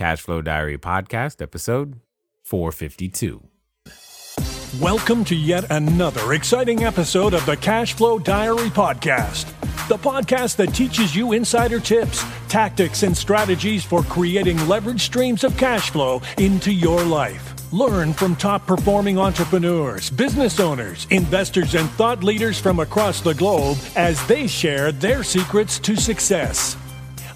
Cash Flow Diary Podcast, episode 452. Welcome to yet another exciting episode of the Cash Flow Diary Podcast, the podcast that teaches you insider tips, tactics, and strategies for creating leverage streams of cash flow into your life. Learn from top performing entrepreneurs, business owners, investors, and thought leaders from across the globe as they share their secrets to success.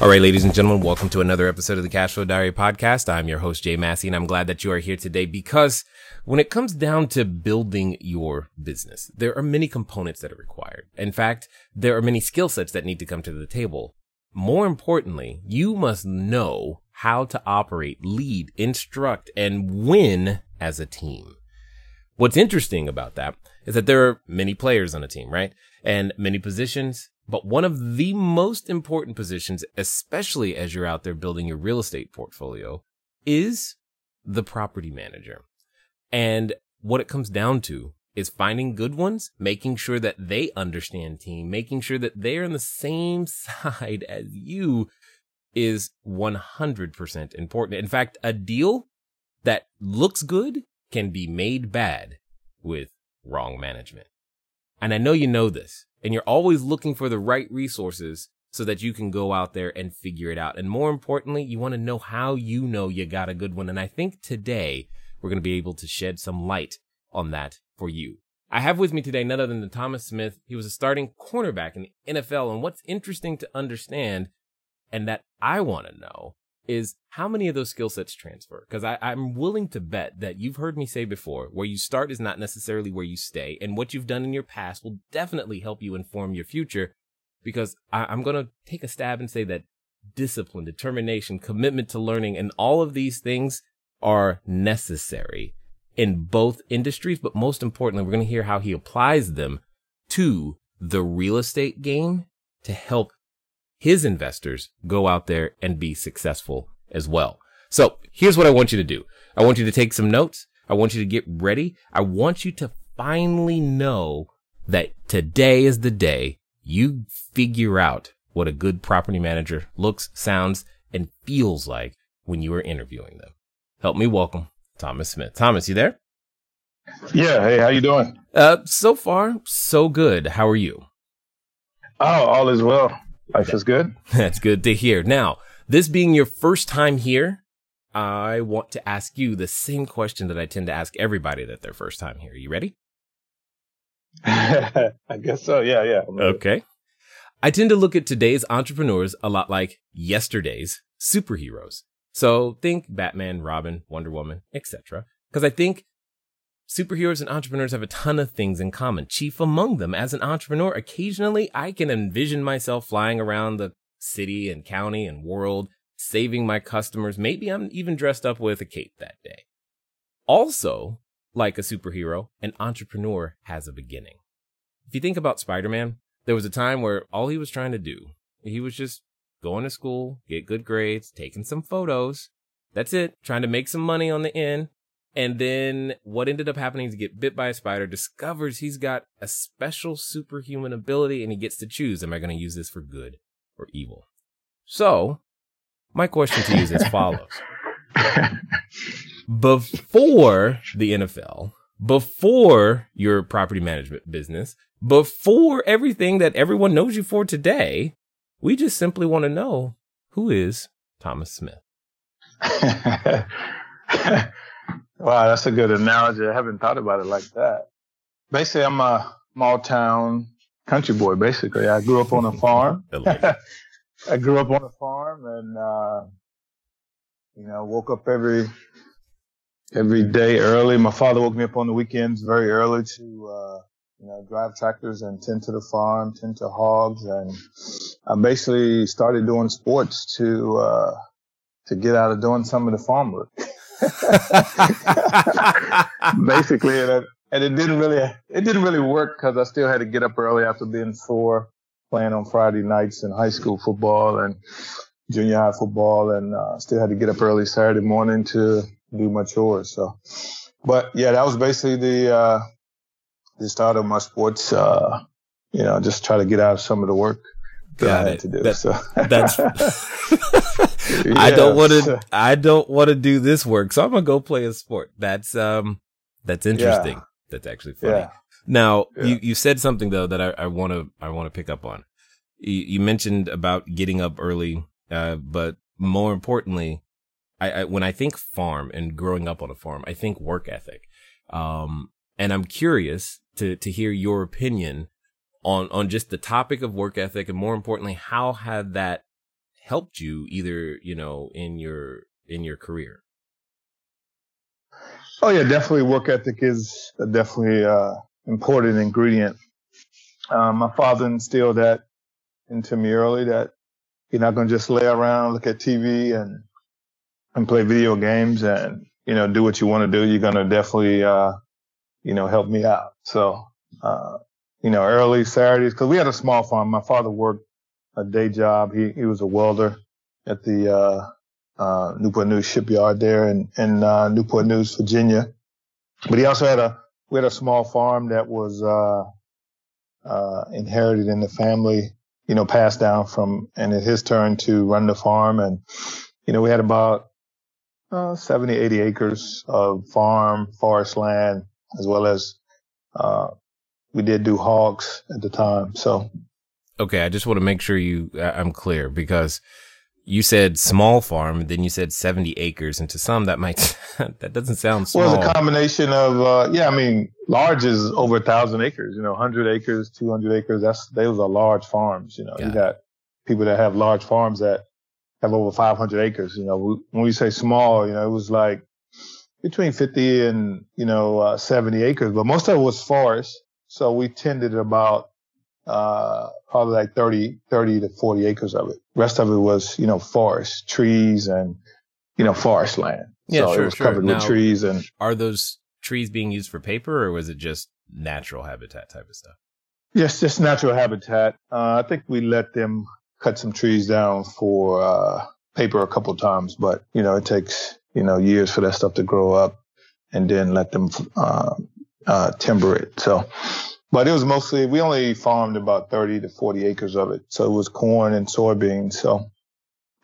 All right, ladies and gentlemen, welcome to another episode of the Cashflow Diary podcast. I'm your host, Jay Massey, and I'm glad that you are here today because when it comes down to building your business, there are many components that are required. In fact, there are many skill sets that need to come to the table. More importantly, you must know how to operate, lead, instruct, and win as a team. What's interesting about that is that there are many players on a team, right? And many positions, but one of the most important positions, especially as you're out there building your real estate portfolio, is the property manager. And what it comes down to is finding good ones, making sure that they understand team, making sure that they're on the same side as you is 100% important. In fact, a deal that looks good can be made bad with wrong management. And I know you know this, and you're always looking for the right resources so that you can go out there and figure it out. And more importantly, you want to know how you know you got a good one. And I think today we're going to be able to shed some light on that for you. I have with me today none other than Thomas Smith. He was a starting cornerback in the NFL. And what's interesting to understand and that I want to know is how many of those skill sets transfer? Because I'm willing to bet that you've heard me say before, where you start is not necessarily where you stay. And what you've done in your past will definitely help you inform your future. Because I, I'm going to take a stab and say that discipline, determination, commitment to learning, and all of these things are necessary in both industries. But most importantly, we're going to hear how he applies them to the real estate game to help his investors go out there and be successful as well. So here's what I want you to do. I want you to take some notes. I want you to get ready. I want you to finally know that today is the day you figure out what a good property manager looks, sounds, and feels like when you are interviewing them. Help me welcome Thomas Smith. Thomas, you there? Yeah. Hey, how you doing? Uh, so far, so good. How are you? Oh, all is well. Life is good. That's good to hear. Now, this being your first time here, I want to ask you the same question that I tend to ask everybody that their first time here. Are You ready? I guess so. Yeah, yeah. Okay. I tend to look at today's entrepreneurs a lot like yesterday's superheroes. So think Batman, Robin, Wonder Woman, etc. Because I think Superheroes and entrepreneurs have a ton of things in common. Chief among them, as an entrepreneur, occasionally I can envision myself flying around the city and county and world, saving my customers. Maybe I'm even dressed up with a cape that day. Also, like a superhero, an entrepreneur has a beginning. If you think about Spider Man, there was a time where all he was trying to do, he was just going to school, get good grades, taking some photos. That's it, trying to make some money on the end, and then what ended up happening is he get bit by a spider, discovers he's got a special superhuman ability, and he gets to choose: Am I going to use this for good or evil? So, my question to you is as follows: Before the NFL, before your property management business, before everything that everyone knows you for today, we just simply want to know who is Thomas Smith. Wow, that's a good analogy. I haven't thought about it like that. Basically, I'm a small town country boy. Basically, I grew up on a farm. I grew up on a farm, and uh, you know, woke up every every day early. My father woke me up on the weekends very early to uh, you know drive tractors and tend to the farm, tend to hogs, and I basically started doing sports to uh, to get out of doing some of the farm work. Basically, and it, and it didn't really it didn't really work because I still had to get up early after being four, playing on Friday nights in high school football and junior high football, and uh, still had to get up early Saturday morning to do my chores. So, but yeah, that was basically the uh, the start of my sports. Uh, you know, just try to get out of some of the work that Got I had it. to do. That, so that's. I don't want to. I don't want to do this work, so I'm gonna go play a sport. That's um, that's interesting. Yeah. That's actually funny. Yeah. Now you you said something though that I want to I want to pick up on. You, you, mentioned about getting up early, uh, but more importantly, I, I, when I think farm and growing up on a farm, I think work ethic. Um, and I'm curious to to hear your opinion on on just the topic of work ethic, and more importantly, how had that helped you either you know in your in your career? Oh yeah, definitely. Work ethic is definitely uh, important ingredient. Um, my father instilled that into me early that you're not going to just lay around, look at TV and and play video games and you know do what you want to do. You're going to definitely uh, you know help me out. So uh, you know early Saturdays because we had a small farm. My father worked a day job. He he was a welder at the uh, uh, Newport News shipyard there in, in uh, Newport News, Virginia. But he also had a, we had a small farm that was, uh, uh, inherited in the family, you know, passed down from, and it's his turn to run the farm. And, you know, we had about, uh, 70, 80 acres of farm, forest land, as well as, uh, we did do hogs at the time. So. Okay. I just want to make sure you, I'm clear because you said small farm, then you said 70 acres. And to some, that might, that doesn't sound small. Well, it's a combination of, uh, yeah, I mean, large is over a thousand acres, you know, 100 acres, 200 acres. That's, those are large farms. You know, you got people that have large farms that have over 500 acres. You know, when we say small, you know, it was like between 50 and, you know, uh, 70 acres, but most of it was forest. So we tended about uh, probably like 30, 30 to 40 acres of it. Rest of it was, you know, forest, trees and, you know, forest land. Yeah, so sure, it was sure. covered now, with trees and. Are those trees being used for paper or was it just natural habitat type of stuff? Yes, just natural habitat. Uh, I think we let them cut some trees down for, uh, paper a couple times, but, you know, it takes, you know, years for that stuff to grow up and then let them, uh, uh timber it. So, but it was mostly, we only farmed about 30 to 40 acres of it. So it was corn and soybeans. So,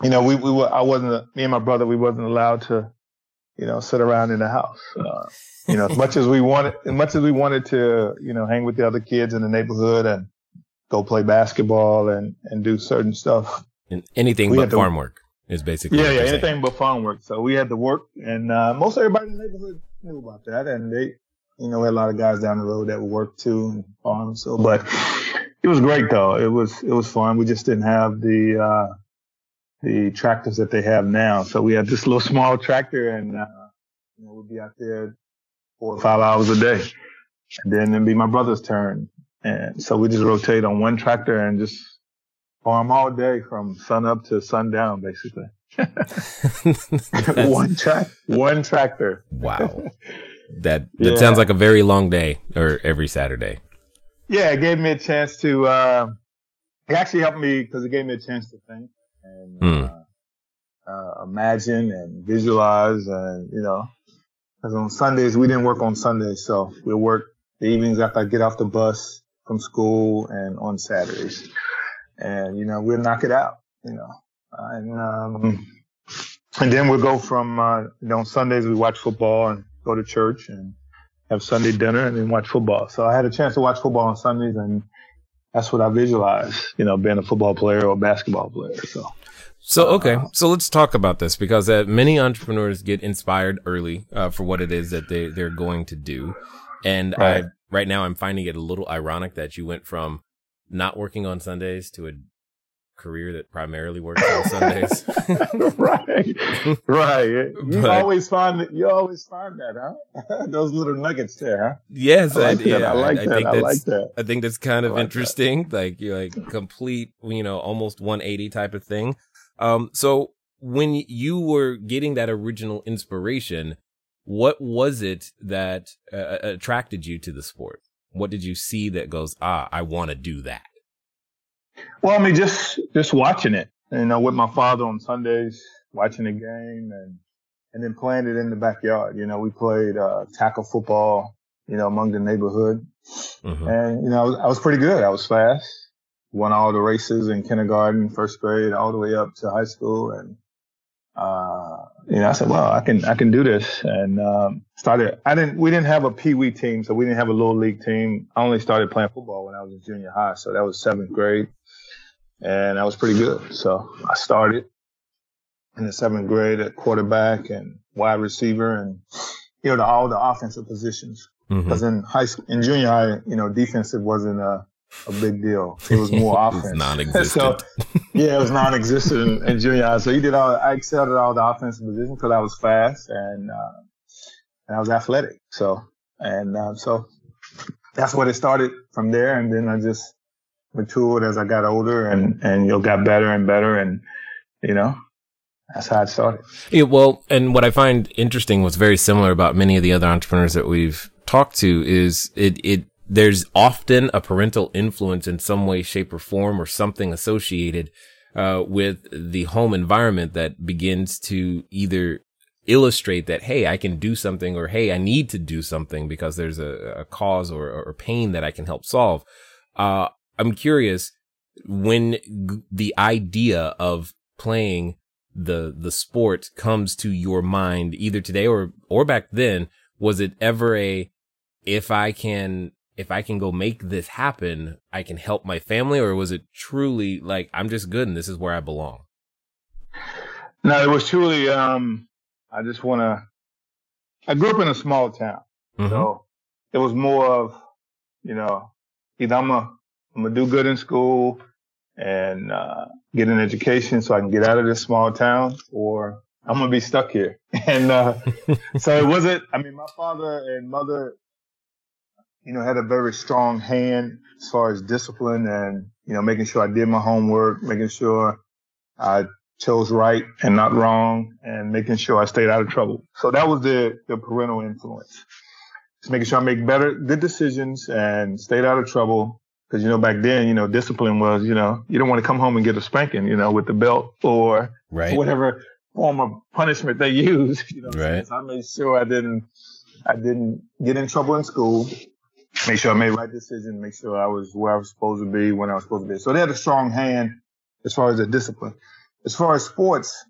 you know, we, we were, I wasn't, me and my brother, we wasn't allowed to, you know, sit around in the house. Uh, you know, as much as we wanted, as much as we wanted to, you know, hang with the other kids in the neighborhood and go play basketball and, and do certain stuff. And anything but farm work is basically. Yeah, yeah, anything but farm work. So we had to work and, uh, most everybody in the neighborhood knew about that and they, you know, we had a lot of guys down the road that would work too and farm. So, but it was great though. It was, it was fun. We just didn't have the, uh, the tractors that they have now. So we had this little small tractor and, uh, you know, we'd be out there four or five hours a day. And then it'd be my brother's turn. And so we just rotate on one tractor and just farm all day from sun up to sundown, basically. one track, one tractor. Wow. That that yeah. sounds like a very long day or every Saturday. Yeah, it gave me a chance to. Uh, it actually helped me because it gave me a chance to think and mm. uh, uh, imagine and visualize, and you know, because on Sundays we didn't work on Sundays, so we work the evenings after I get off the bus from school and on Saturdays, and you know we'll knock it out, you know, and um, and then we'll go from uh, you know on Sundays we watch football and go to church and have Sunday dinner and then watch football. So I had a chance to watch football on Sundays and that's what I visualize, you know, being a football player or a basketball player. So. So okay, so let's talk about this because uh, many entrepreneurs get inspired early uh, for what it is that they they're going to do, and right. I right now I'm finding it a little ironic that you went from not working on Sundays to a career that primarily works on Sundays. right, right. You but, always find you always find that, huh? Those little nuggets there, huh? Yes, I like I, that. Yeah, I like I, that. I, think I like that. I think that's kind of like interesting. That. Like you're like complete, you know, almost 180 type of thing. Um, so when you were getting that original inspiration, what was it that uh, attracted you to the sport? What did you see that goes, ah, I want to do that? Well, I mean, just just watching it, you know, with my father on Sundays, watching the game, and and then playing it in the backyard. You know, we played uh, tackle football, you know, among the neighborhood, mm-hmm. and you know, I was, I was pretty good. I was fast, won all the races in kindergarten, first grade, all the way up to high school, and uh, you know, I said, well, I can, I can do this. And, um, started, I didn't, we didn't have a pee wee team. So we didn't have a little league team. I only started playing football when I was in junior high. So that was seventh grade and I was pretty good. So I started in the seventh grade at quarterback and wide receiver and, you know, the, all the offensive positions. Because mm-hmm. in high school, in junior high, you know, defensive wasn't a, a big deal. It was more offense. non-existent. so, yeah, it was non-existent in, in, junior high. So you did all. I excelled at all the offensive positions because I was fast and uh, and I was athletic. So and uh, so that's what it started from there. And then I just matured as I got older and and you got better and better and you know that's how it started. Yeah, well, and what I find interesting, what's very similar about many of the other entrepreneurs that we've talked to, is it it there's often a parental influence in some way, shape, or form, or something associated uh, with the home environment that begins to either illustrate that, hey, I can do something, or hey, I need to do something because there's a, a cause or, or pain that I can help solve. Uh, I'm curious when g- the idea of playing the the sport comes to your mind, either today or or back then. Was it ever a if I can if I can go make this happen, I can help my family? Or was it truly like, I'm just good and this is where I belong? No, it was truly, um, I just want to, I grew up in a small town. Mm-hmm. So it was more of, you know, either I'm a, I'm gonna do good in school and, uh, get an education so I can get out of this small town or I'm gonna be stuck here. And, uh, so it wasn't, I mean, my father and mother, you know, had a very strong hand as far as discipline and, you know, making sure I did my homework, making sure I chose right and not wrong and making sure I stayed out of trouble. So that was the, the parental influence. Just making sure I make better, good decisions and stayed out of trouble. Cause, you know, back then, you know, discipline was, you know, you don't want to come home and get a spanking, you know, with the belt or right. whatever form of punishment they use. You know, right. so I made sure I didn't, I didn't get in trouble in school make sure I made the right decision, make sure I was where I was supposed to be when I was supposed to be. So they had a strong hand as far as the discipline. As far as sports,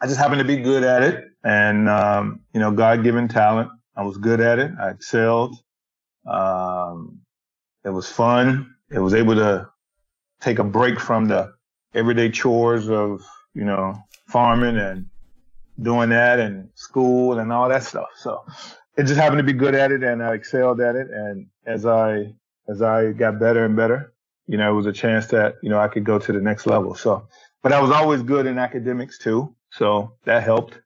I just happened to be good at it and, um, you know, God given talent. I was good at it. I excelled. Um, it was fun. It was able to take a break from the everyday chores of, you know, farming and doing that and school and all that stuff. So it just happened to be good at it and I excelled at it. And as I, as I got better and better, you know, it was a chance that, you know, I could go to the next level. So, but I was always good in academics too. So that helped.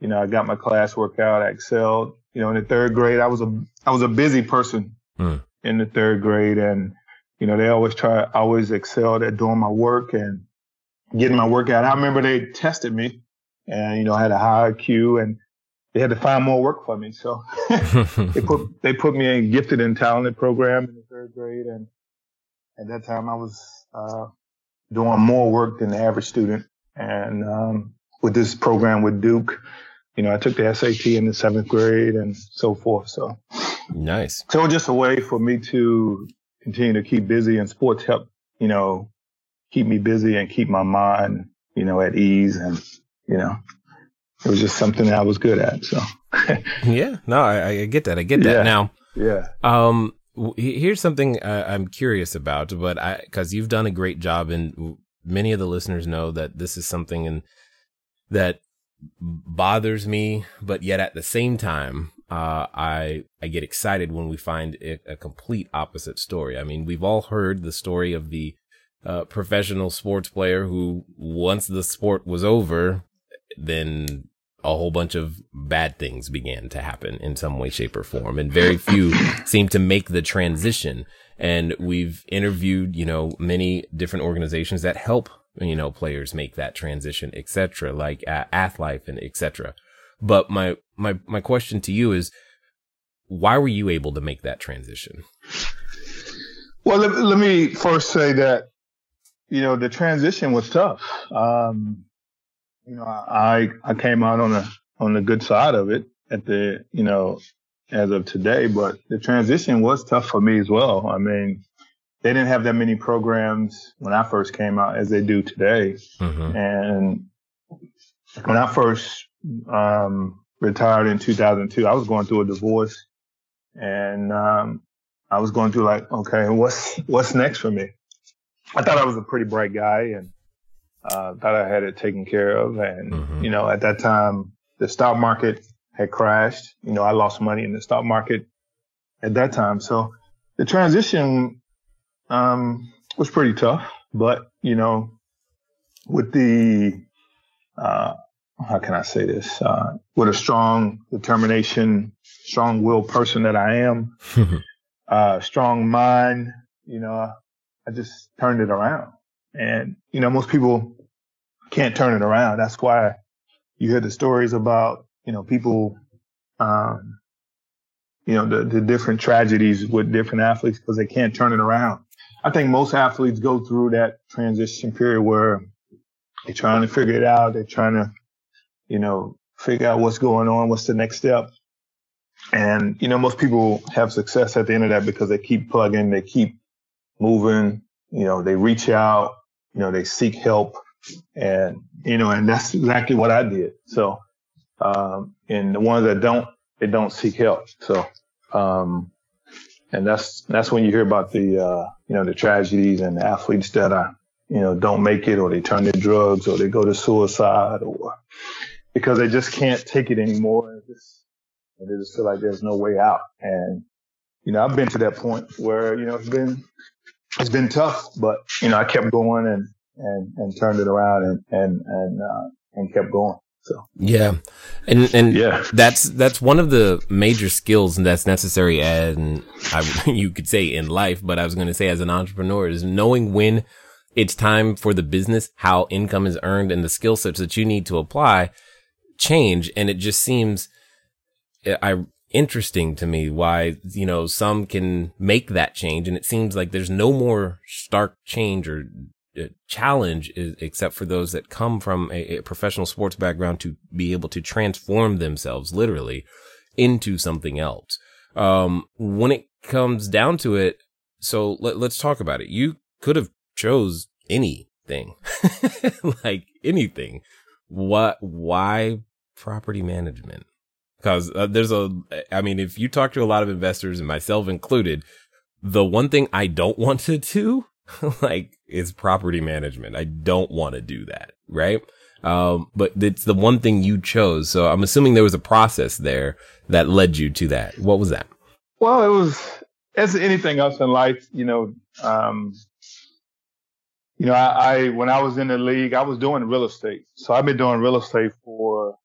You know, I got my classwork out. I excelled. You know, in the third grade, I was a, I was a busy person mm. In the third grade and, you know, they always try, I always excelled at doing my work and getting my work out. I remember they tested me and, you know, I had a high IQ and they had to find more work for me. So they put they put me in gifted and talented program in the third grade, and at that time I was uh, doing more work than the average student. And um, with this program with Duke, you know, I took the SAT in the seventh grade and so forth. So nice. So just a way for me to continue to keep busy, and sports help, you know, keep me busy and keep my mind, you know, at ease and you know it was just something that I was good at. So yeah, no, I, I, get that. I get that. Yeah. Now, yeah. Um, here's something I'm curious about, but I because you've done a great job, and many of the listeners know that this is something and that bothers me, but yet at the same time, uh, I I get excited when we find a, a, complete opposite story. I mean, we've all heard the story of the uh, professional sports player who, once the sport was over, then a whole bunch of bad things began to happen in some way, shape, or form. And very few seem to make the transition. And we've interviewed, you know, many different organizations that help you know, players make that transition, etc., like Athlife and etc. But my, my, my question to you is, why were you able to make that transition? Well, let, let me first say that, you know, the transition was tough. Um, you know, I, I came out on the, on the good side of it at the, you know, as of today, but the transition was tough for me as well. I mean, they didn't have that many programs when I first came out as they do today. Mm-hmm. And when I first um, retired in 2002, I was going through a divorce, and um, I was going through like, okay, what's what's next for me? I thought I was a pretty bright guy, and uh, thought I had it taken care of. And mm-hmm. you know, at that time, the stock market had crashed. You know, I lost money in the stock market at that time, so the transition um, was pretty tough, but you know, with the, uh, how can I say this? Uh, with a strong determination, strong will person that I am, uh, strong mind, you know, I just turned it around. And, you know, most people can't turn it around. That's why you hear the stories about, you know, people, um, you know, the, the different tragedies with different athletes because they can't turn it around. I think most athletes go through that transition period where they're trying to figure it out. They're trying to, you know, figure out what's going on, what's the next step. And, you know, most people have success at the end of that because they keep plugging, they keep moving, you know, they reach out, you know, they seek help. And, you know, and that's exactly what I did. So, um, and the ones that don't, they don't seek help. So, um, and that's that's when you hear about the uh, you know the tragedies and the athletes that are you know don't make it or they turn to drugs or they go to suicide or because they just can't take it anymore. And, just, and they just feel like there's no way out. And you know I've been to that point where you know it's been it's been tough but you know I kept going and and and turned it around and and and uh, and kept going so. Yeah, and and yeah, that's that's one of the major skills that's necessary, and I, you could say in life, but I was going to say as an entrepreneur is knowing when it's time for the business, how income is earned, and the skill sets that you need to apply change. And it just seems eh, I interesting to me why you know some can make that change, and it seems like there's no more stark change or challenge is, except for those that come from a, a, professional sports background to be able to transform themselves literally into something else. Um, when it comes down to it, so let, let's talk about it. You could have chose anything, like anything. What, why property management? Because uh, there's a, I mean, if you talk to a lot of investors and myself included, the one thing I don't want to do like is property management. I don't want to do that, right? Um, but it's the one thing you chose. So I'm assuming there was a process there that led you to that. What was that? Well, it was as anything else in life, you know, um, you know, I, I, when I was in the league, I was doing real estate. So I've been doing real estate for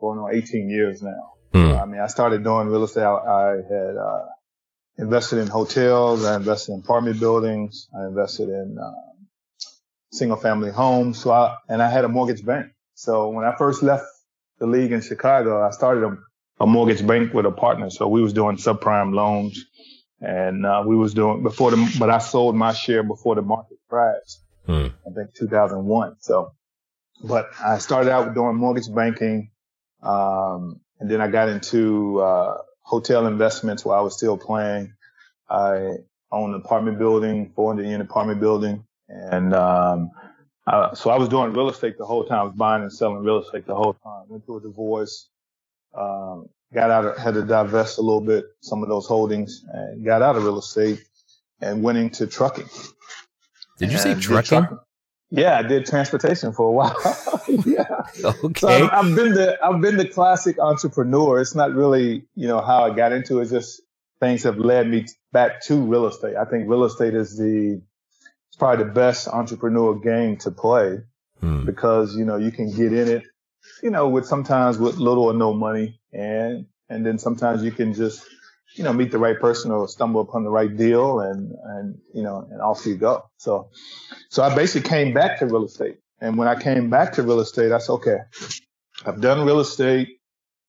going on 18 years now. Mm. I mean, I started doing real estate. I, I had, uh, invested in hotels. I invested in apartment buildings. I invested in uh, single family homes. So I, and I had a mortgage bank. So when I first left the league in Chicago, I started a, a mortgage bank with a partner. So we was doing subprime loans and uh, we was doing before the, but I sold my share before the market crashed. Hmm. I think 2001. So, but I started out doing mortgage banking. Um, and then I got into, uh, hotel investments while I was still playing. I owned an apartment building, 400 unit apartment building. And, um, I, so I was doing real estate the whole time. I was buying and selling real estate the whole time. Went through a divorce, um, got out of, had to divest a little bit, some of those holdings and got out of real estate and went into trucking. Did you say trucking? trucking? Yeah, I did transportation for a while. yeah. Okay. So I've, I've, been the I've been the classic entrepreneur. It's not really you know how I got into it. It's just things have led me back to real estate. I think real estate is the it's probably the best entrepreneur game to play hmm. because you know you can get in it, you know, with sometimes with little or no money, and and then sometimes you can just you know, meet the right person or stumble upon the right deal and, and, you know, and off you go. So, so I basically came back to real estate. And when I came back to real estate, I said, okay, I've done real estate.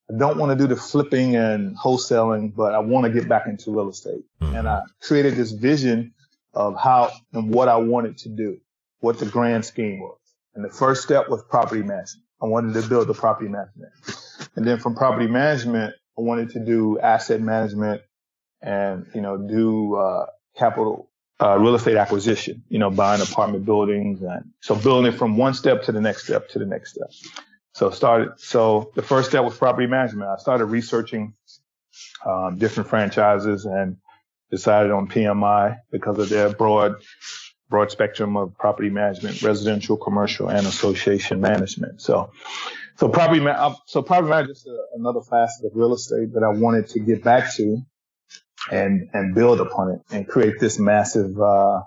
I don't want to do the flipping and wholesaling, but I want to get back into real estate. Mm-hmm. And I created this vision of how and what I wanted to do, what the grand scheme was. And the first step was property management. I wanted to build the property management. And then from property management, I wanted to do asset management and, you know, do, uh, capital, uh, real estate acquisition, you know, buying apartment buildings and so building it from one step to the next step to the next step. So started, so the first step was property management. I started researching, um, different franchises and decided on PMI because of their broad, broad spectrum of property management, residential, commercial, and association management. So, so property, ma- so property management is another facet of real estate that I wanted to get back to and, and build upon it and create this massive, uh,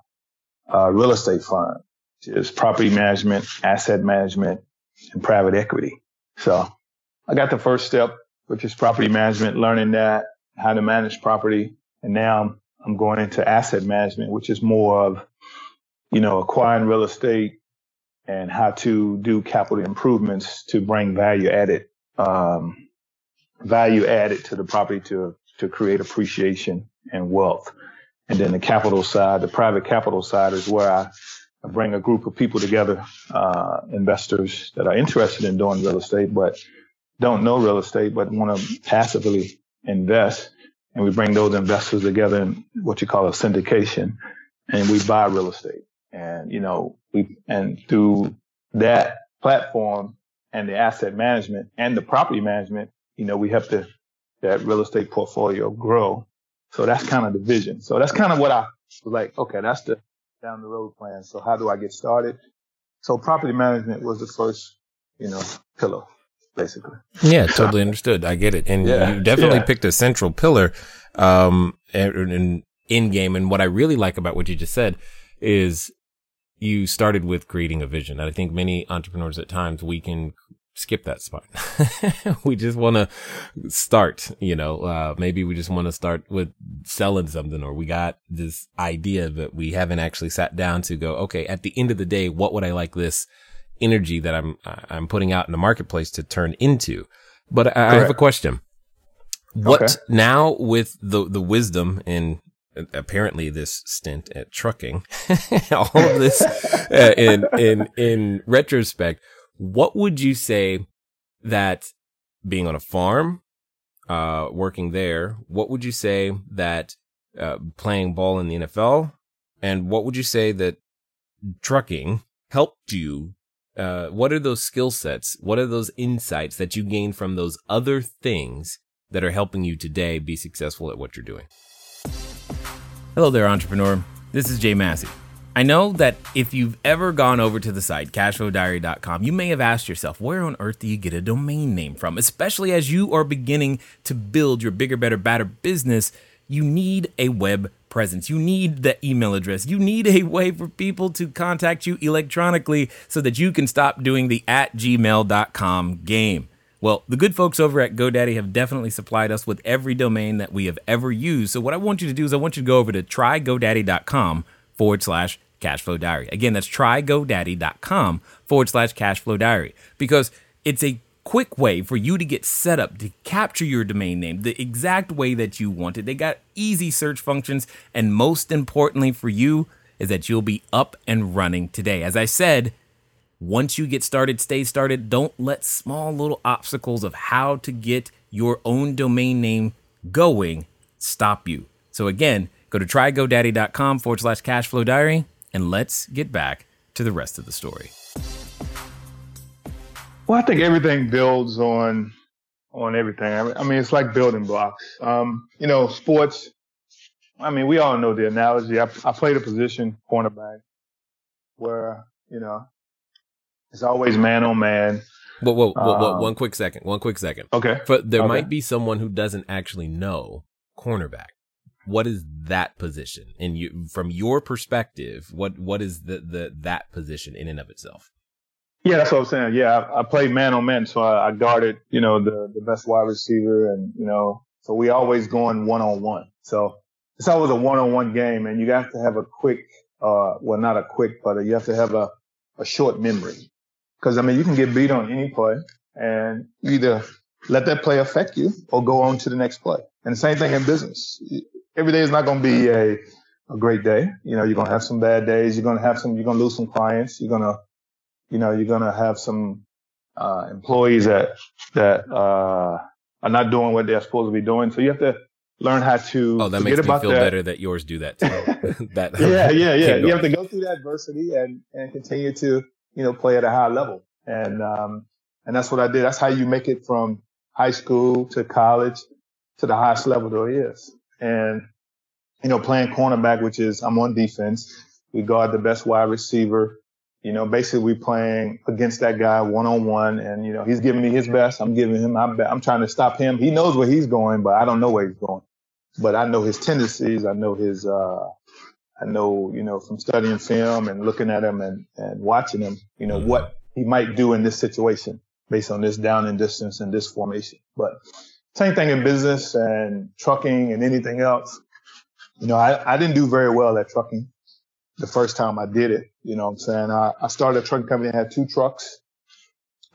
uh, real estate fund. It's property management, asset management, and private equity. So I got the first step, which is property management, learning that, how to manage property. And now I'm, I'm going into asset management, which is more of, you know, acquiring real estate, and how to do capital improvements to bring value added um, value added to the property to to create appreciation and wealth. And then the capital side, the private capital side, is where I, bring a group of people together, uh, investors that are interested in doing real estate but don't know real estate but want to passively invest. And we bring those investors together in what you call a syndication, and we buy real estate. And, you know, we, and through that platform and the asset management and the property management, you know, we have to, that real estate portfolio grow. So that's kind of the vision. So that's kind of what I was like, okay, that's the down the road plan. So how do I get started? So property management was the first, you know, pillar basically. Yeah, totally understood. I get it. And yeah, you definitely yeah. picked a central pillar, um, in, in game. And what I really like about what you just said is you started with creating a vision. And I think many entrepreneurs at times we can skip that spot. we just want to start, you know, uh, maybe we just want to start with selling something or we got this idea that we haven't actually sat down to go, okay, at the end of the day, what would I like this energy that I'm, I'm putting out in the marketplace to turn into? But I, I have a question. What okay. now with the, the wisdom and apparently this stint at trucking, all of this uh, in in in retrospect, what would you say that being on a farm, uh, working there, what would you say that uh, playing ball in the NFL, and what would you say that trucking helped you? Uh, what are those skill sets? What are those insights that you gain from those other things that are helping you today be successful at what you're doing? Hello there, entrepreneur. This is Jay Massey. I know that if you've ever gone over to the site, cashflowdiary.com, you may have asked yourself, where on earth do you get a domain name from? Especially as you are beginning to build your bigger, better, better business, you need a web presence. You need the email address. You need a way for people to contact you electronically so that you can stop doing the at gmail.com game. Well, the good folks over at GoDaddy have definitely supplied us with every domain that we have ever used. So what I want you to do is I want you to go over to trygodaddy.com forward slash cashflow diary. Again, that's trygodaddy.com forward slash cashflow diary because it's a quick way for you to get set up to capture your domain name the exact way that you want it. They got easy search functions, and most importantly for you is that you'll be up and running today. As I said, once you get started, stay started. Don't let small little obstacles of how to get your own domain name going stop you. So again, go to trygodaddy.com forward slash cashflow diary and let's get back to the rest of the story. Well, I think everything builds on on everything. I mean, it's like building blocks. Um, you know, sports. I mean, we all know the analogy. I, I played a position cornerback where you know it's always man on man. Whoa, whoa, whoa, whoa, um, one quick second. One quick second. Okay. But there okay. might be someone who doesn't actually know cornerback. What is that position? And you, from your perspective, what, what is the, the, that position in and of itself? Yeah, that's what I'm saying. Yeah, I, I played man on man, so I, I, guarded, you know, the the best wide receiver, and you know, So we always going one on one. So it's always a one on one game and you have to have a quick, uh, well, not a quick, but you have to have a, a short memory. Cause I mean, you can get beat on any play and either let that play affect you or go on to the next play. And the same thing in business. Every day is not going to be a, a great day. You know, you're going to have some bad days. You're going to have some, you're going to lose some clients. You're going to, you know, you're going to have some, uh, employees that, that, uh, are not doing what they're supposed to be doing. So you have to learn how to. Oh, that makes me feel that. better that yours do that too. that yeah, yeah, yeah. You have to go through that adversity and, and continue to, you know, play at a high level. And, um, and that's what I did. That's how you make it from high school to college to the highest level there is. And, you know, playing cornerback, which is I'm on defense. We guard the best wide receiver. You know, basically we playing against that guy one on one and, you know, he's giving me his best. I'm giving him, I'm, I'm trying to stop him. He knows where he's going, but I don't know where he's going, but I know his tendencies. I know his, uh, I know, you know, from studying film and looking at him and, and watching him, you know, what he might do in this situation based on this down and distance and this formation. But same thing in business and trucking and anything else. You know, I, I didn't do very well at trucking the first time I did it. You know what I'm saying? I, I started a trucking company. I had two trucks.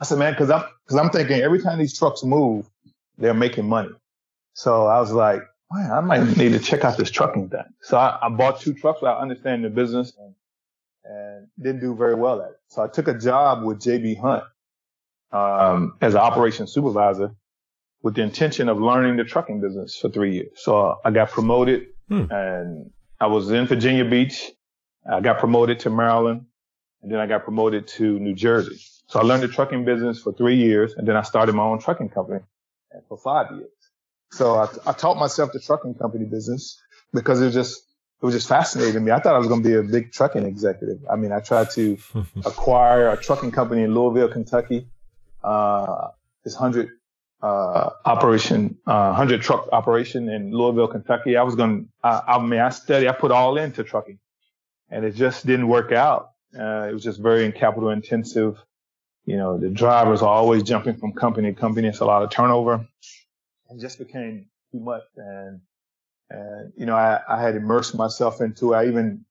I said, man, cause I'm, cause I'm thinking every time these trucks move, they're making money. So I was like, man, I might need to check out this trucking thing. So I, I bought two trucks without understanding the business and, and didn't do very well at it. So I took a job with JB Hunt, um, as an operations supervisor with the intention of learning the trucking business for three years. So I got promoted hmm. and I was in Virginia Beach. I got promoted to Maryland and then I got promoted to New Jersey. So I learned the trucking business for three years and then I started my own trucking company for five years. So I, I taught myself the trucking company business because it was just, it was just fascinating to me. I thought I was going to be a big trucking executive. I mean, I tried to acquire a trucking company in Louisville, Kentucky, uh, this hundred uh, operation, uh, hundred truck operation in Louisville, Kentucky. I was going. to I mean, I studied. I put all into trucking, and it just didn't work out. Uh, it was just very capital intensive. You know, the drivers are always jumping from company to company. It's a lot of turnover. It just became too much. And, and, you know, I, I had immersed myself into it. I even,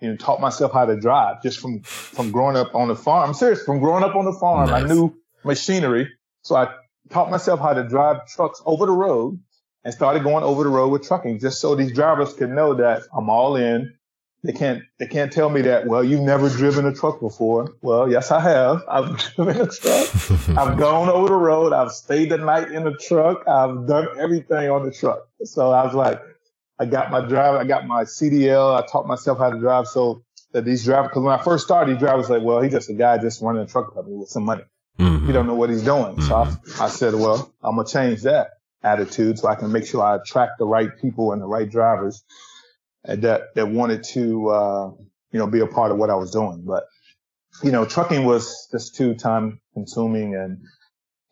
you know, taught myself how to drive just from, from growing up on the farm. I'm serious. From growing up on the farm, nice. I knew machinery. So I taught myself how to drive trucks over the road and started going over the road with trucking just so these drivers could know that I'm all in. They can't, they can't tell me that, well, you've never driven a truck before. Well, yes, I have. I've driven a truck. I've gone over the road. I've stayed the night in a truck. I've done everything on the truck. So I was like, I got my driver, I got my CDL. I taught myself how to drive. So that these drivers, cause when I first started, these drivers like, well, he's just a guy just running a truck company with some money. Mm-hmm. He don't know what he's doing. Mm-hmm. So I, mm-hmm. I said, well, I'm gonna change that attitude so I can make sure I attract the right people and the right drivers that that wanted to uh, you know be a part of what I was doing. But you know, trucking was just too time consuming and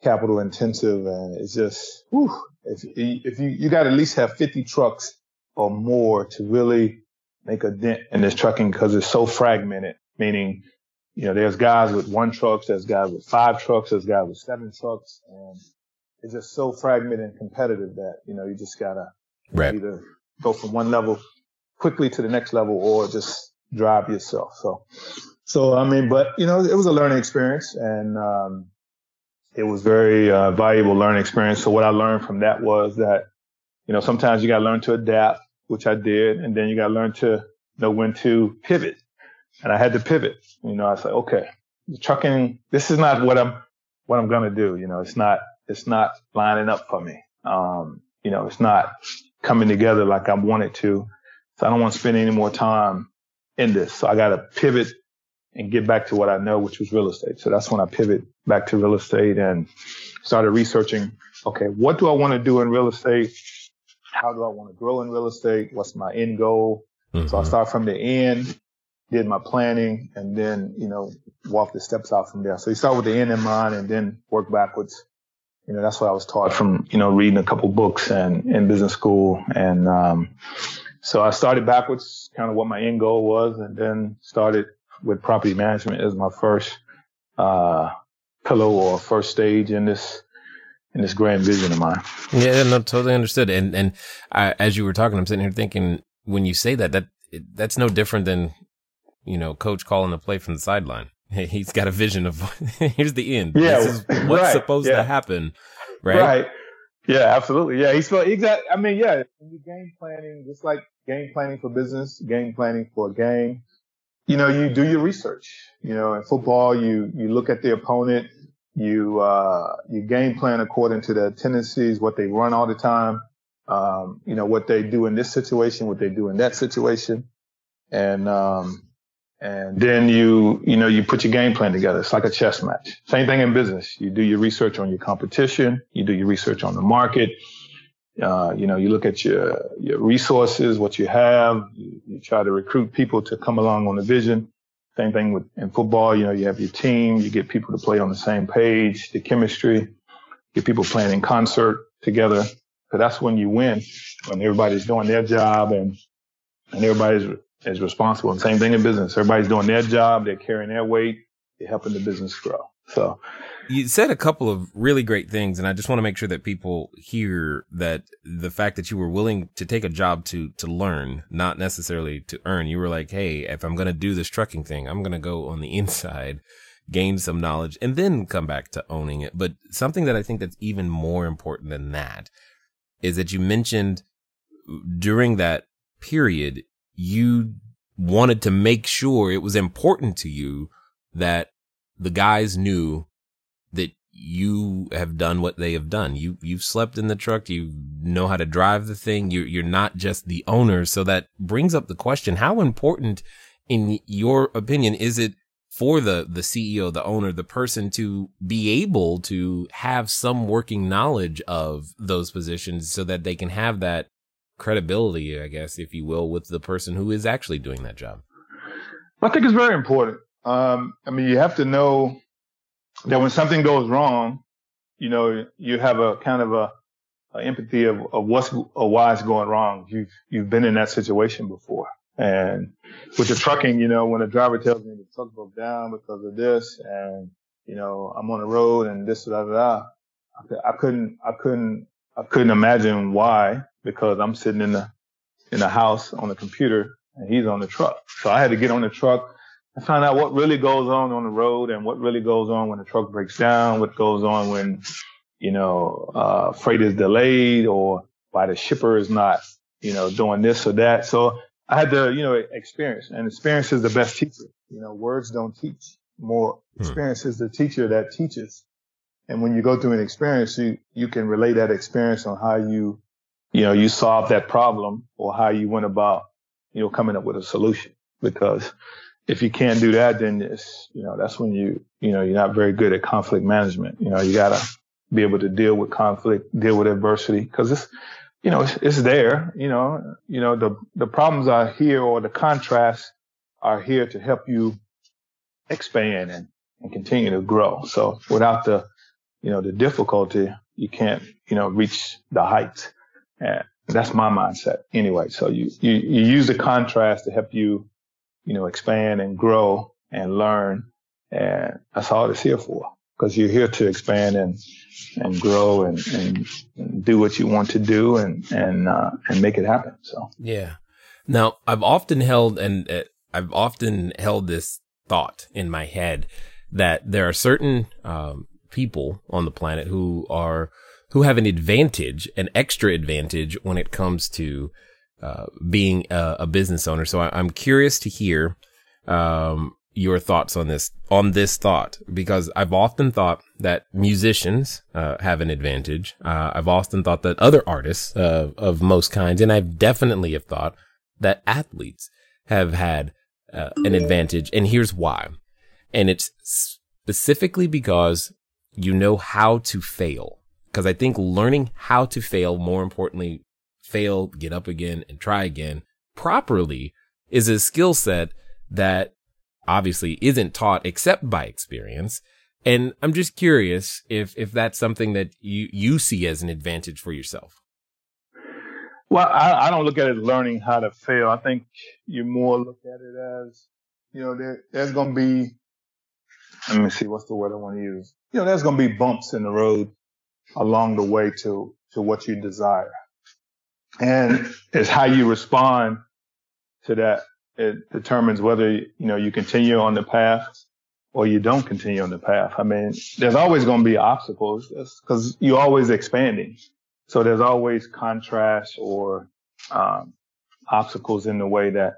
capital intensive, and it's just whew, if if you you got to at least have 50 trucks or more to really make a dent in this trucking because it's so fragmented. Meaning you know, there's guys with one trucks, there's guys with five trucks, there's guys with seven trucks, and it's just so fragmented and competitive that, you know, you just gotta right. either go from one level quickly to the next level or just drive yourself. So, so, I mean, but, you know, it was a learning experience and, um, it was very uh, valuable learning experience. So what I learned from that was that, you know, sometimes you got to learn to adapt, which I did. And then you got to learn to know when to pivot and I had to pivot. You know, I said, okay, trucking, this is not what I'm, what I'm to do. You know, it's not, it's not lining up for me. Um, you know, it's not coming together like I wanted to. So I don't want to spend any more time in this. So I got to pivot and get back to what I know, which was real estate. So that's when I pivot back to real estate and started researching, okay, what do I want to do in real estate? How do I want to grow in real estate? What's my end goal? Mm-hmm. So I start from the end did my planning and then, you know, walk the steps out from there. So you start with the end in mind and then work backwards. You know, that's what I was taught from, you know, reading a couple books and in business school. And, um, so I started backwards, kind of what my end goal was, and then started with property management as my first, uh, pillow or first stage in this, in this grand vision of mine. Yeah, no, totally understood. And and I, as you were talking, I'm sitting here thinking when you say that, that that's no different than you know, coach calling the play from the sideline. He's got a vision of here's the end. Yeah, this is what's right, supposed yeah. to happen. Right. Right. Yeah, absolutely. Yeah, he's felt exactly. I mean, yeah, game planning, just like game planning for business, game planning for a game, you know, you do your research. You know, in football, you you look at the opponent, you uh, you game plan according to their tendencies, what they run all the time, um, you know, what they do in this situation, what they do in that situation, and um, and then you, you know, you put your game plan together. It's like a chess match. Same thing in business. You do your research on your competition. You do your research on the market. Uh, you know, you look at your, your resources, what you have. You, you, try to recruit people to come along on the vision. Same thing with in football. You know, you have your team. You get people to play on the same page, the chemistry, get people playing in concert together. So that's when you win, when everybody's doing their job and, and everybody's is responsible. And same thing in business. Everybody's doing their job. They're carrying their weight. They're helping the business grow. So you said a couple of really great things. And I just want to make sure that people hear that the fact that you were willing to take a job to, to learn, not necessarily to earn. You were like, Hey, if I'm going to do this trucking thing, I'm going to go on the inside, gain some knowledge and then come back to owning it. But something that I think that's even more important than that is that you mentioned during that period, you wanted to make sure it was important to you that the guys knew that you have done what they have done. You, you've slept in the truck. You know how to drive the thing. You're, you're not just the owner. So that brings up the question. How important in your opinion is it for the, the CEO, the owner, the person to be able to have some working knowledge of those positions so that they can have that credibility, I guess, if you will, with the person who is actually doing that job? I think it's very important. Um, I mean, you have to know that when something goes wrong, you know, you have a kind of a, a empathy of, of what's or why it's going wrong. You've you've been in that situation before, and with the trucking, you know, when a driver tells me the truck broke down because of this, and you know, I'm on the road and this da da da, I, I couldn't I couldn't I couldn't imagine why because I'm sitting in the in the house on the computer and he's on the truck. So I had to get on the truck and find out what really goes on on the road and what really goes on when the truck breaks down, what goes on when you know uh, freight is delayed or why the shipper is not you know doing this or that. So I had to you know experience and experience is the best teacher. You know words don't teach. More hmm. experience is the teacher that teaches. And when you go through an experience, you, you can relate that experience on how you you know, you solve that problem or how you went about, you know, coming up with a solution. Because if you can't do that, then it's, you know, that's when you, you know, you're not very good at conflict management. You know, you gotta be able to deal with conflict, deal with adversity, because it's, you know, it's, it's there. You know, you know, the the problems are here or the contrasts are here to help you expand and, and continue to grow. So without the, you know, the difficulty, you can't, you know, reach the heights. And that's my mindset anyway. So you, you, you use the contrast to help you, you know, expand and grow and learn. And that's all it's here for because you're here to expand and, and grow and, and, do what you want to do and, and, uh, and make it happen. So, yeah. Now I've often held, and uh, I've often held this thought in my head that there are certain, um, people on the planet who are, who have an advantage, an extra advantage when it comes to uh, being a, a, business owner. So I, am curious to hear um, your thoughts on this on this thought because I've often thought that musicians uh, have an advantage. Uh, I've often thought that other artists uh, of most kinds, and I've definitely have thought that athletes have had uh, an advantage. And here's why. And it's specifically because you know how to fail because I think learning how to fail, more importantly, fail, get up again and try again properly is a skill set that obviously isn't taught except by experience. And I'm just curious if, if that's something that you, you see as an advantage for yourself. Well, I, I don't look at it as learning how to fail. I think you more look at it as, you know, there, there's going to be, let me see, what's the word I want to use? You know, there's going to be bumps in the road along the way to, to what you desire. And it's how you respond to that. It determines whether, you know, you continue on the path or you don't continue on the path. I mean, there's always going to be obstacles because you're always expanding. So there's always contrast or, um, obstacles in the way that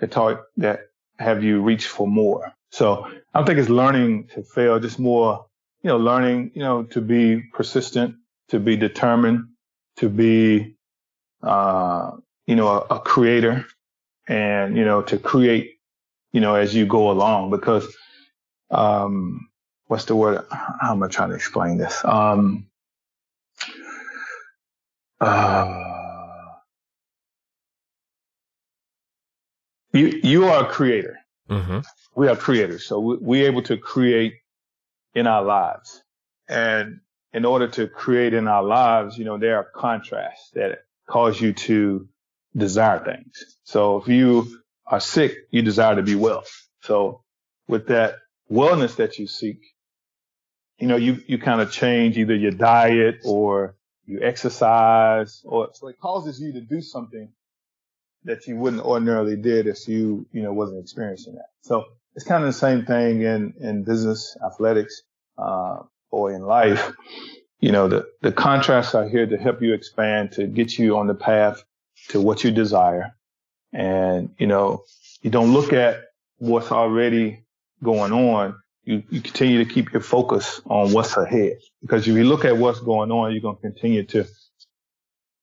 that have you reach for more. So I don't think it's learning to fail, just more, you know, learning, you know, to be persistent, to be determined, to be, uh, you know, a, a creator and, you know, to create, you know, as you go along because, um, what's the word? How am I trying to explain this? Um, uh, you you are a creator. Mm-hmm. We are creators, so we, we're able to create in our lives. And in order to create in our lives, you know, there are contrasts that cause you to desire things. So if you are sick, you desire to be well. So with that wellness that you seek, you know, you, you kind of change either your diet or you exercise or so it causes you to do something that you wouldn't ordinarily did if you, you know, wasn't experiencing that. So it's kind of the same thing in, in business, athletics, uh, or in life. You know, the, the contrasts are here to help you expand, to get you on the path to what you desire. And, you know, you don't look at what's already going on. You, you continue to keep your focus on what's ahead. Because if you look at what's going on, you're going to continue to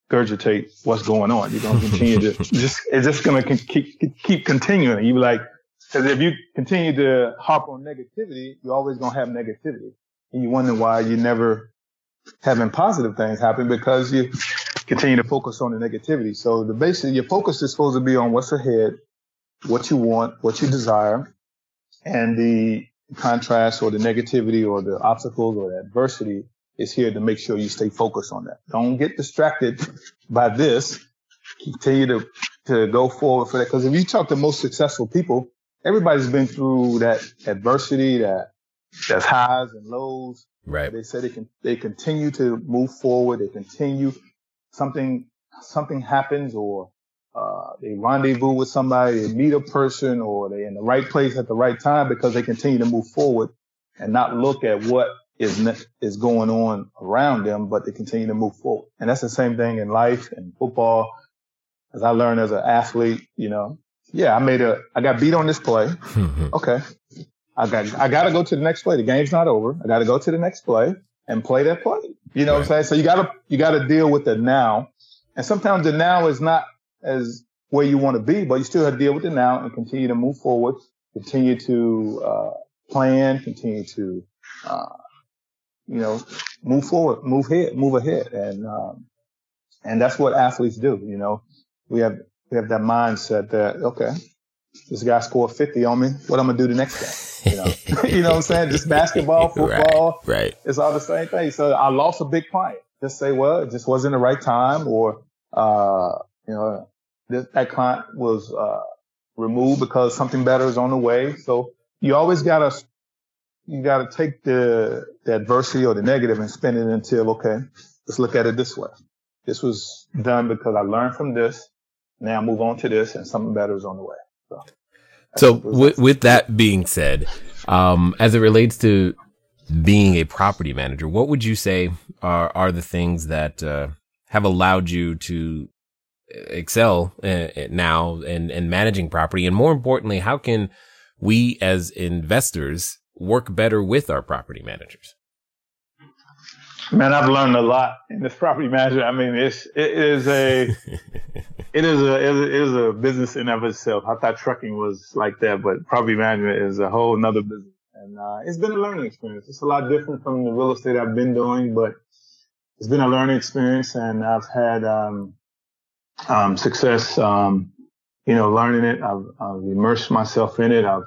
regurgitate what's going on. You're going to continue to just, it's just going to keep, keep continuing. You be like, cause if you continue to harp on negativity, you're always going to have negativity. And you wonder why you're never having positive things happen because you continue to focus on the negativity. So the basic, your focus is supposed to be on what's ahead, what you want, what you desire, and the contrast or the negativity or the obstacles or the adversity is here to make sure you stay focused on that. Don't get distracted by this. Continue to, to go forward for that. Cause if you talk to most successful people, everybody's been through that adversity, that, that's highs and lows. Right. They say they can, they continue to move forward. They continue something, something happens or, uh, they rendezvous with somebody, they meet a person or they're in the right place at the right time because they continue to move forward and not look at what is is going on around them, but they continue to move forward. And that's the same thing in life and football. As I learned as an athlete, you know, yeah, I made a, I got beat on this play. okay. I got, I got to go to the next play. The game's not over. I got to go to the next play and play that play. You know right. what I'm saying? So you got to, you got to deal with the now. And sometimes the now is not as where you want to be, but you still have to deal with the now and continue to move forward, continue to, uh, plan, continue to, uh, you know, move forward, move ahead, move ahead. And, um, and that's what athletes do. You know, we have, we have that mindset that, okay, this guy scored 50 on me. What I'm going to do the next game? You know, you know what I'm saying? Just basketball, football. Right, right. It's all the same thing. So I lost a big client. Just say, well, it just wasn't the right time or, uh, you know, this, that client was, uh, removed because something better is on the way. So you always got to you got to take the, the adversity or the negative and spin it until, okay, let's look at it this way. This was done because I learned from this. Now move on to this and something better is on the way. So, so with, with that being said, um, as it relates to being a property manager, what would you say are, are the things that, uh, have allowed you to excel uh, now in, in managing property? And more importantly, how can we as investors work better with our property managers? Man, I've learned a lot in this property management. I mean, it's it is a it is a it is a business in of itself. I thought trucking was like that, but property management is a whole nother business. And uh, it's been a learning experience. It's a lot different from the real estate I've been doing, but it's been a learning experience, and I've had um, um, success. Um, you know, learning it. I've, I've immersed myself in it. I've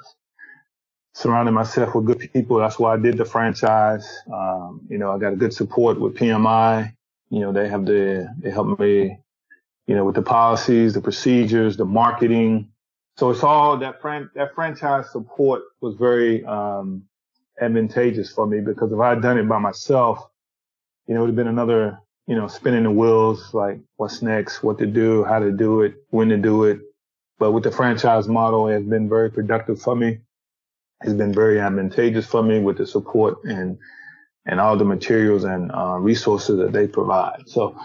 surrounding myself with good people. That's why I did the franchise. Um, you know, I got a good support with PMI. You know, they have the, they help me, you know, with the policies, the procedures, the marketing. So it's all that fran- that franchise support was very, um, advantageous for me because if I had done it by myself, you know, it would have been another, you know, spinning the wheels, like what's next, what to do, how to do it, when to do it. But with the franchise model, it has been very productive for me. It's been very advantageous for me with the support and, and all the materials and uh, resources that they provide. So,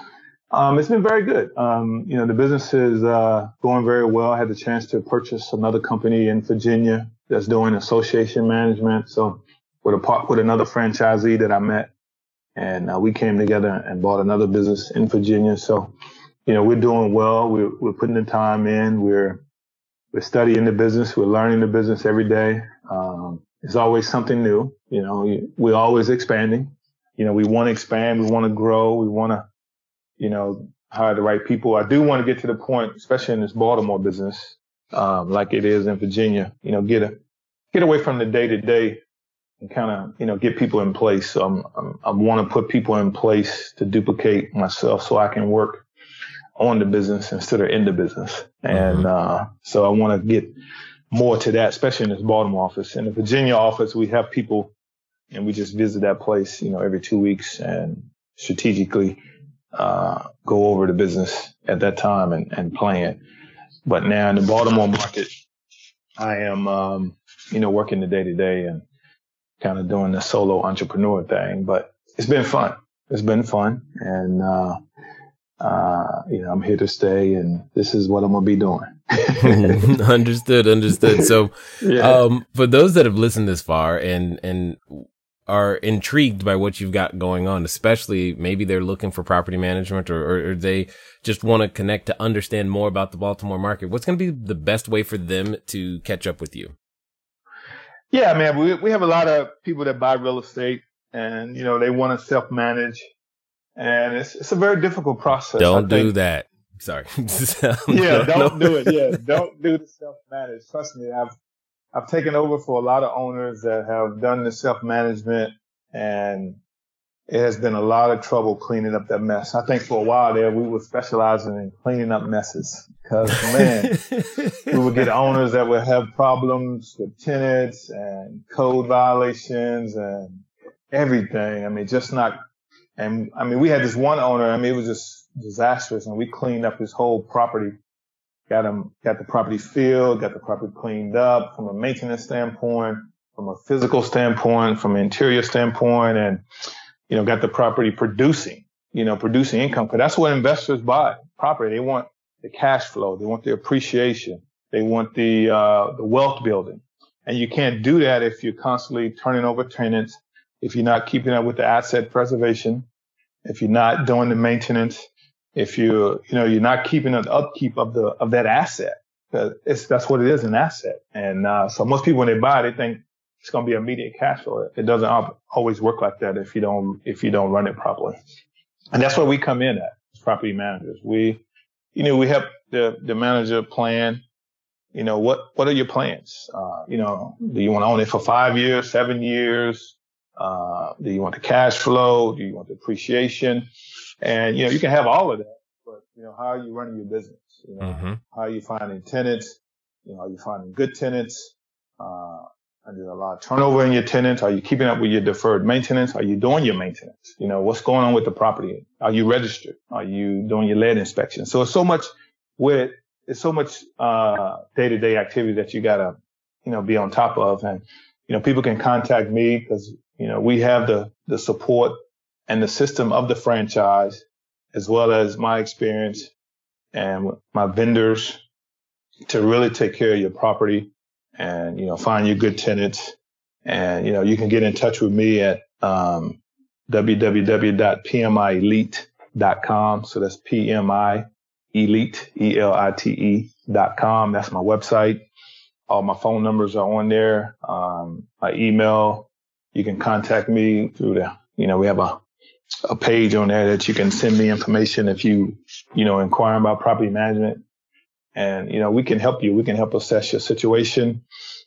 um, it's been very good. Um, you know, the business is uh, going very well. I had the chance to purchase another company in Virginia that's doing association management. So with a with another franchisee that I met, and uh, we came together and bought another business in Virginia. So, you know, we're doing well. We're we're putting the time in. We're we're studying the business. We're learning the business every day. Um, it's always something new. You know, we're always expanding. You know, we want to expand. We want to grow. We want to, you know, hire the right people. I do want to get to the point, especially in this Baltimore business, um, like it is in Virginia. You know, get a get away from the day to day and kind of you know get people in place. So I'm, I'm I want to put people in place to duplicate myself so I can work on the business instead of in the business. And mm-hmm. uh, so I want to get more to that, especially in this Baltimore office. In the Virginia office, we have people and we just visit that place, you know, every two weeks and strategically uh, go over the business at that time and, and plan. But now in the Baltimore market, I am, um, you know, working the day to day and kind of doing the solo entrepreneur thing. But it's been fun. It's been fun. And, uh, uh, you know, I'm here to stay and this is what I'm going to be doing. understood. Understood. So, yeah. um, for those that have listened this far and, and are intrigued by what you've got going on, especially maybe they're looking for property management or, or, or they just want to connect to understand more about the Baltimore market, what's going to be the best way for them to catch up with you? Yeah, man, we, we have a lot of people that buy real estate and, you know, they want to self manage and it's, it's a very difficult process. Don't do that. Sorry. yeah, don't do it. Yeah, don't do the self manage. Trust me, I've I've taken over for a lot of owners that have done the self management and it has been a lot of trouble cleaning up that mess. I think for a while there, we were specializing in cleaning up messes because man, we would get owners that would have problems with tenants and code violations and everything. I mean, just not, and I mean, we had this one owner, I mean, it was just disastrous and we cleaned up his whole property got them, got the property filled, got the property cleaned up from a maintenance standpoint, from a physical standpoint, from an interior standpoint, and, you know, got the property producing, you know, producing income. Cause that's what investors buy property. They want the cash flow. They want the appreciation. They want the, uh, the wealth building. And you can't do that if you're constantly turning over tenants, if you're not keeping up with the asset preservation, if you're not doing the maintenance, if you you know you're not keeping an upkeep of the of that asset. It's that's what it is, an asset. And uh, so most people when they buy, they think it's going to be immediate cash flow. It doesn't always work like that if you don't if you don't run it properly. And that's where we come in at as property managers. We, you know, we help the the manager plan. You know what what are your plans? Uh, you know, do you want to own it for five years, seven years? Uh, do you want the cash flow? Do you want the appreciation? And, you know, you can have all of that, but, you know, how are you running your business? You know, mm-hmm. how are you finding tenants? You know, are you finding good tenants? Uh, are there a lot of turnover in your tenants? Are you keeping up with your deferred maintenance? Are you doing your maintenance? You know, what's going on with the property? Are you registered? Are you doing your lead inspection? So it's so much with, it's so much, uh, day to day activity that you gotta, you know, be on top of. And, you know, people can contact me because, you know, we have the, the support and the system of the franchise, as well as my experience and my vendors to really take care of your property and, you know, find you good tenants. And, you know, you can get in touch with me at, um, www.pmielite.com. So that's PMI elite, E-L-I-T-E dot com. That's my website. All my phone numbers are on there. Um, my email, you can contact me through the, you know, we have a a page on there that you can send me information if you, you know, inquire about property management. And, you know, we can help you. We can help assess your situation.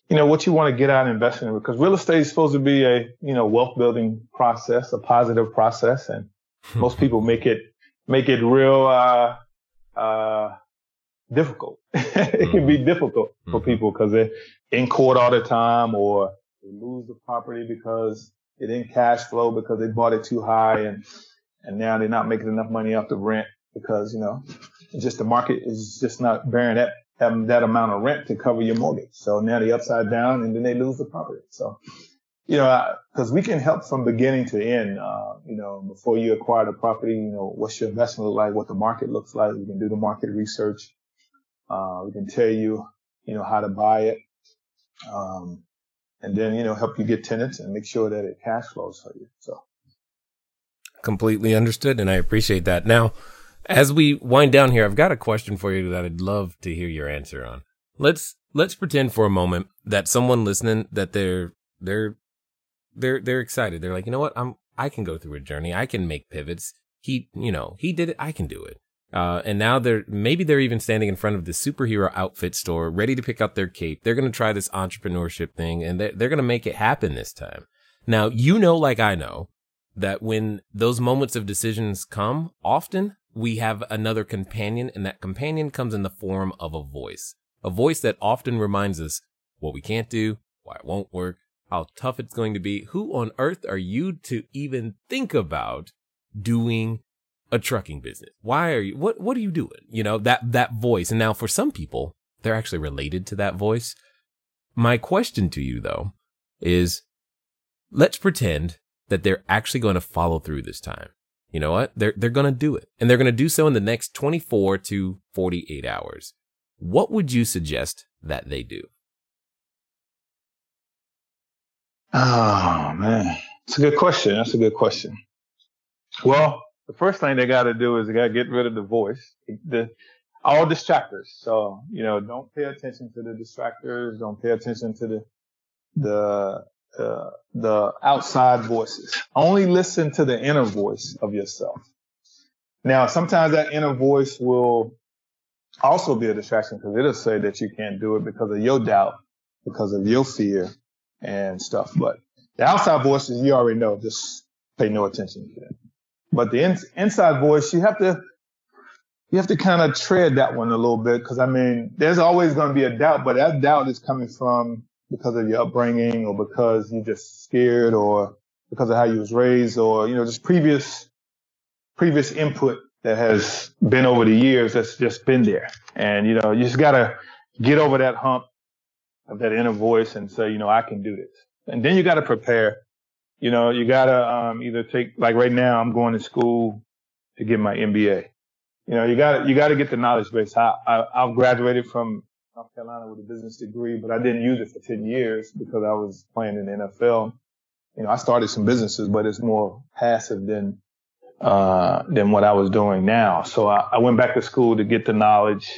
You know, what you want to get out of investing in because real estate is supposed to be a, you know, wealth building process, a positive process. And most people make it, make it real, uh, uh, difficult. it can be mm-hmm. difficult for mm-hmm. people because they're in court all the time or they lose the property because it didn't cash flow because they bought it too high. And, and now they're not making enough money off the rent because you know, just the market is just not bearing that that amount of rent to cover your mortgage. So now they upside down, and then they lose the property. So you know, because we can help from beginning to end. Uh, you know, before you acquire the property, you know, what's your investment look like, what the market looks like. We can do the market research. Uh, we can tell you, you know, how to buy it. Um, and then, you know, help you get tenants and make sure that it cash flows for you. So completely understood. And I appreciate that. Now, as we wind down here, I've got a question for you that I'd love to hear your answer on. Let's, let's pretend for a moment that someone listening that they're, they're, they're, they're excited. They're like, you know what? I'm, I can go through a journey. I can make pivots. He, you know, he did it. I can do it. Uh, and now they're maybe they're even standing in front of the superhero outfit store, ready to pick up their cape. They're going to try this entrepreneurship thing, and they're, they're going to make it happen this time. Now, you know, like I know, that when those moments of decisions come, often we have another companion, and that companion comes in the form of a voice, a voice that often reminds us what we can't do, why it won't work, how tough it's going to be. Who on earth are you to even think about doing a trucking business? Why are you, what, what are you doing? You know, that, that voice. And now for some people, they're actually related to that voice. My question to you though is let's pretend that they're actually going to follow through this time. You know what? They're, they're going to do it and they're going to do so in the next 24 to 48 hours. What would you suggest that they do? Oh man, it's a good question. That's a good question. Well, the first thing they got to do is they got to get rid of the voice, the all distractors. So you know, don't pay attention to the distractors. Don't pay attention to the the uh, the outside voices. Only listen to the inner voice of yourself. Now, sometimes that inner voice will also be a distraction because it'll say that you can't do it because of your doubt, because of your fear and stuff. But the outside voices, you already know, just pay no attention to that. But the in, inside voice, you have to, you have to kind of tread that one a little bit. Cause I mean, there's always going to be a doubt, but that doubt is coming from because of your upbringing or because you're just scared or because of how you was raised or, you know, just previous, previous input that has been over the years that's just been there. And, you know, you just got to get over that hump of that inner voice and say, you know, I can do this. And then you got to prepare you know, you gotta um, either take like right now I'm going to school to get my MBA. You know, you gotta you gotta get the knowledge base. I, I I've graduated from North Carolina with a business degree, but I didn't use it for 10 years because I was playing in the NFL. You know, I started some businesses, but it's more passive than uh, than what I was doing now. So I, I went back to school to get the knowledge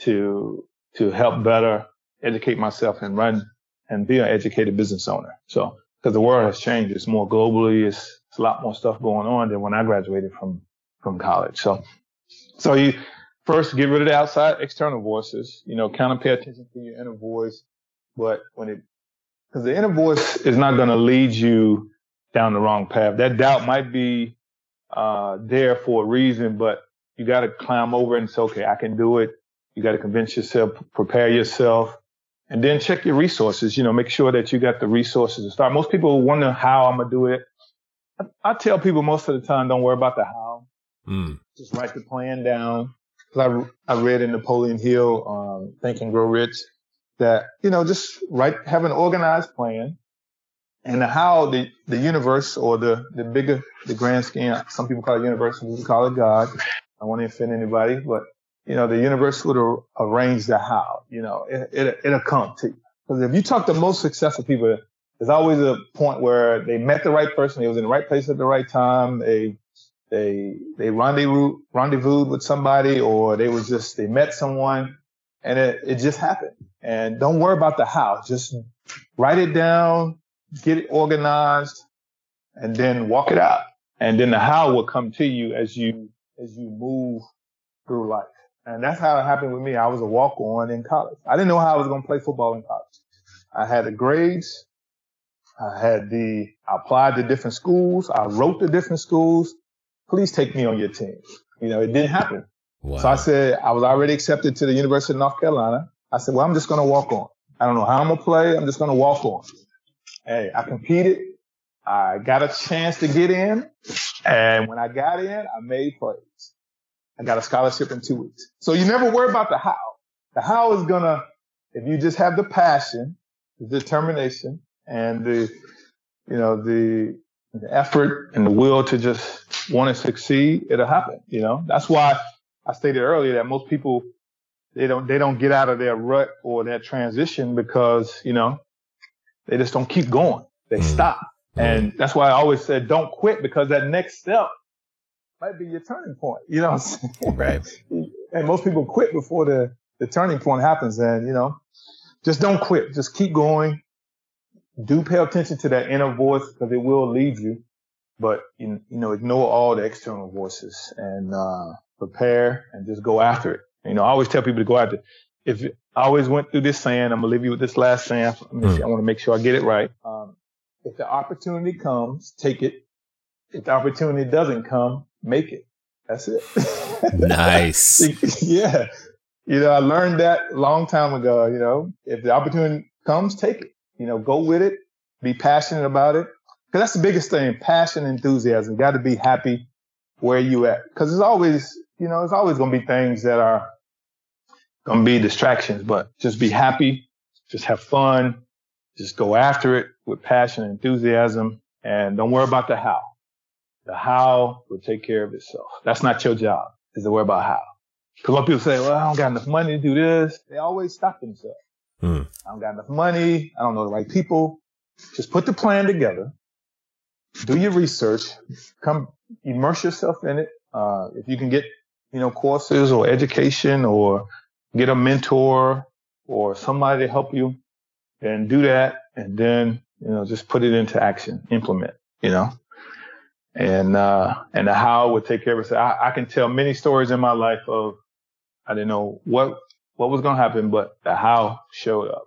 to to help better educate myself and run and be an educated business owner. So because the world has changed. It's more globally. It's, it's a lot more stuff going on than when I graduated from from college. So, so you first get rid of the outside external voices. You know, kind of pay attention to your inner voice. But when it, because the inner voice is not going to lead you down the wrong path. That doubt might be uh, there for a reason, but you got to climb over and say, okay, I can do it. You got to convince yourself, prepare yourself, and then check your resources. You know, make sure that you got the resources to start. Most people wonder how I'm gonna do it. I, I tell people most of the time, don't worry about the how. Mm. Just write the plan down. Cause I, I read in Napoleon Hill, um, Think and Grow Rich, that you know, just write, have an organized plan, and the how the the universe or the the bigger the grand scheme. Some people call it universe, some people call it God. I won't offend anybody, but you know, the universe would arrange the how, you know, it, it, it'll come to you. Because if you talk to most successful people, there's always a point where they met the right person, they was in the right place at the right time, they, they, they rendezvous, rendezvoused with somebody, or they was just, they met someone, and it, it just happened. And don't worry about the how, just write it down, get it organized, and then walk it out. And then the how will come to you as you, as you move through life. And that's how it happened with me. I was a walk on in college. I didn't know how I was going to play football in college. I had the grades. I had the, I applied to different schools. I wrote to different schools. Please take me on your team. You know, it didn't happen. Wow. So I said, I was already accepted to the University of North Carolina. I said, well, I'm just going to walk on. I don't know how I'm going to play. I'm just going to walk on. Hey, I competed. I got a chance to get in And when I got in, I made plays. I got a scholarship in two weeks. So you never worry about the how. The how is gonna, if you just have the passion, the determination, and the, you know, the, the effort and the will to just want to succeed, it'll happen. You know, that's why I stated earlier that most people they don't they don't get out of their rut or that transition because you know they just don't keep going. They mm. stop, mm. and that's why I always said don't quit because that next step might be your turning point. You know, right? and most people quit before the the turning point happens, and you know, just don't quit. Just keep going. Do pay attention to that inner voice because it will lead you, but you, you know, ignore all the external voices and uh, prepare and just go after it. You know, I always tell people to go after it. If I always went through this saying, I'm gonna leave you with this last saying. Mm. I want to make sure I get it right. Um, if the opportunity comes, take it. If the opportunity doesn't come, make it. That's it. nice. yeah. You know, I learned that a long time ago. You know, if the opportunity comes, take it. You know, go with it. Be passionate about it. Cause that's the biggest thing. Passion, enthusiasm. Got to be happy where you at. Cause it's always, you know, it's always going to be things that are going to be distractions, but just be happy. Just have fun. Just go after it with passion and enthusiasm and don't worry about the how. The how will take care of itself. That's not your job is to worry about how. Cause a lot of people say, well, I don't got enough money to do this. They always stop themselves. Hmm. I don't got enough money. I don't know the right people. Just put the plan together. Do your research. Come immerse yourself in it. Uh, if you can get, you know, courses or education or get a mentor or somebody to help you, then do that. And then, you know, just put it into action, implement, you know, and, uh, and the how would take care of itself. I, I can tell many stories in my life of, I didn't know what, what was going to happen, but the how showed up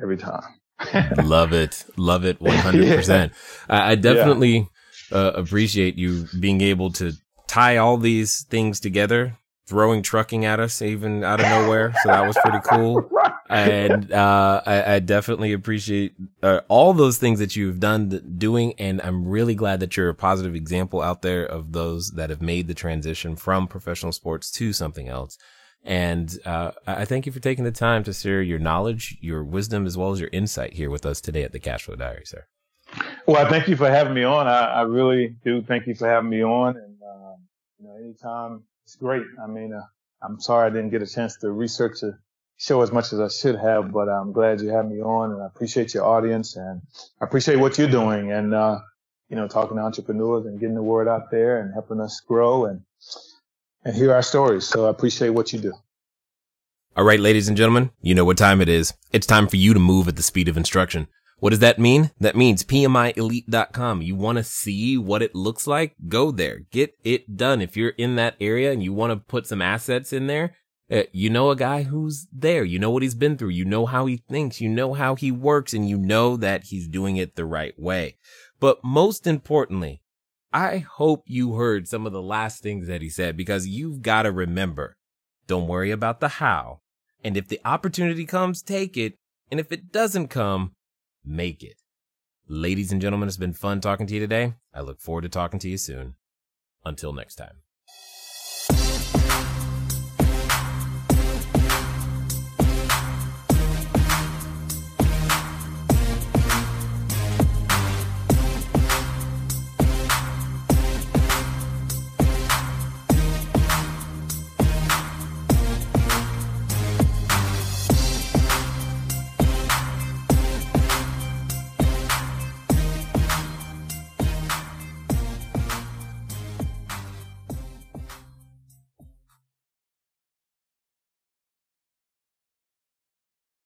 every time. Love it. Love it. 100%. Yeah. I, I, definitely yeah. uh, appreciate you being able to tie all these things together throwing trucking at us even out of nowhere. So that was pretty cool. And uh, I, I, definitely appreciate uh, all those things that you've done doing. And I'm really glad that you're a positive example out there of those that have made the transition from professional sports to something else. And uh, I thank you for taking the time to share your knowledge, your wisdom, as well as your insight here with us today at the Cashflow Diary, sir. Well, thank you for having me on. I, I really do thank you for having me on. And, uh, you know, anytime it's great. I mean, uh, I'm sorry I didn't get a chance to research the show as much as I should have, but I'm glad you had me on and I appreciate your audience and I appreciate what you're doing and, uh, you know, talking to entrepreneurs and getting the word out there and helping us grow and, and hear our stories. So I appreciate what you do. All right, ladies and gentlemen, you know what time it is. It's time for you to move at the speed of instruction. What does that mean? That means PMIElite.com. You want to see what it looks like? Go there. Get it done. If you're in that area and you want to put some assets in there, uh, you know a guy who's there. You know what he's been through. You know how he thinks. You know how he works and you know that he's doing it the right way. But most importantly, I hope you heard some of the last things that he said because you've got to remember, don't worry about the how. And if the opportunity comes, take it. And if it doesn't come, make it. Ladies and gentlemen, it's been fun talking to you today. I look forward to talking to you soon. Until next time.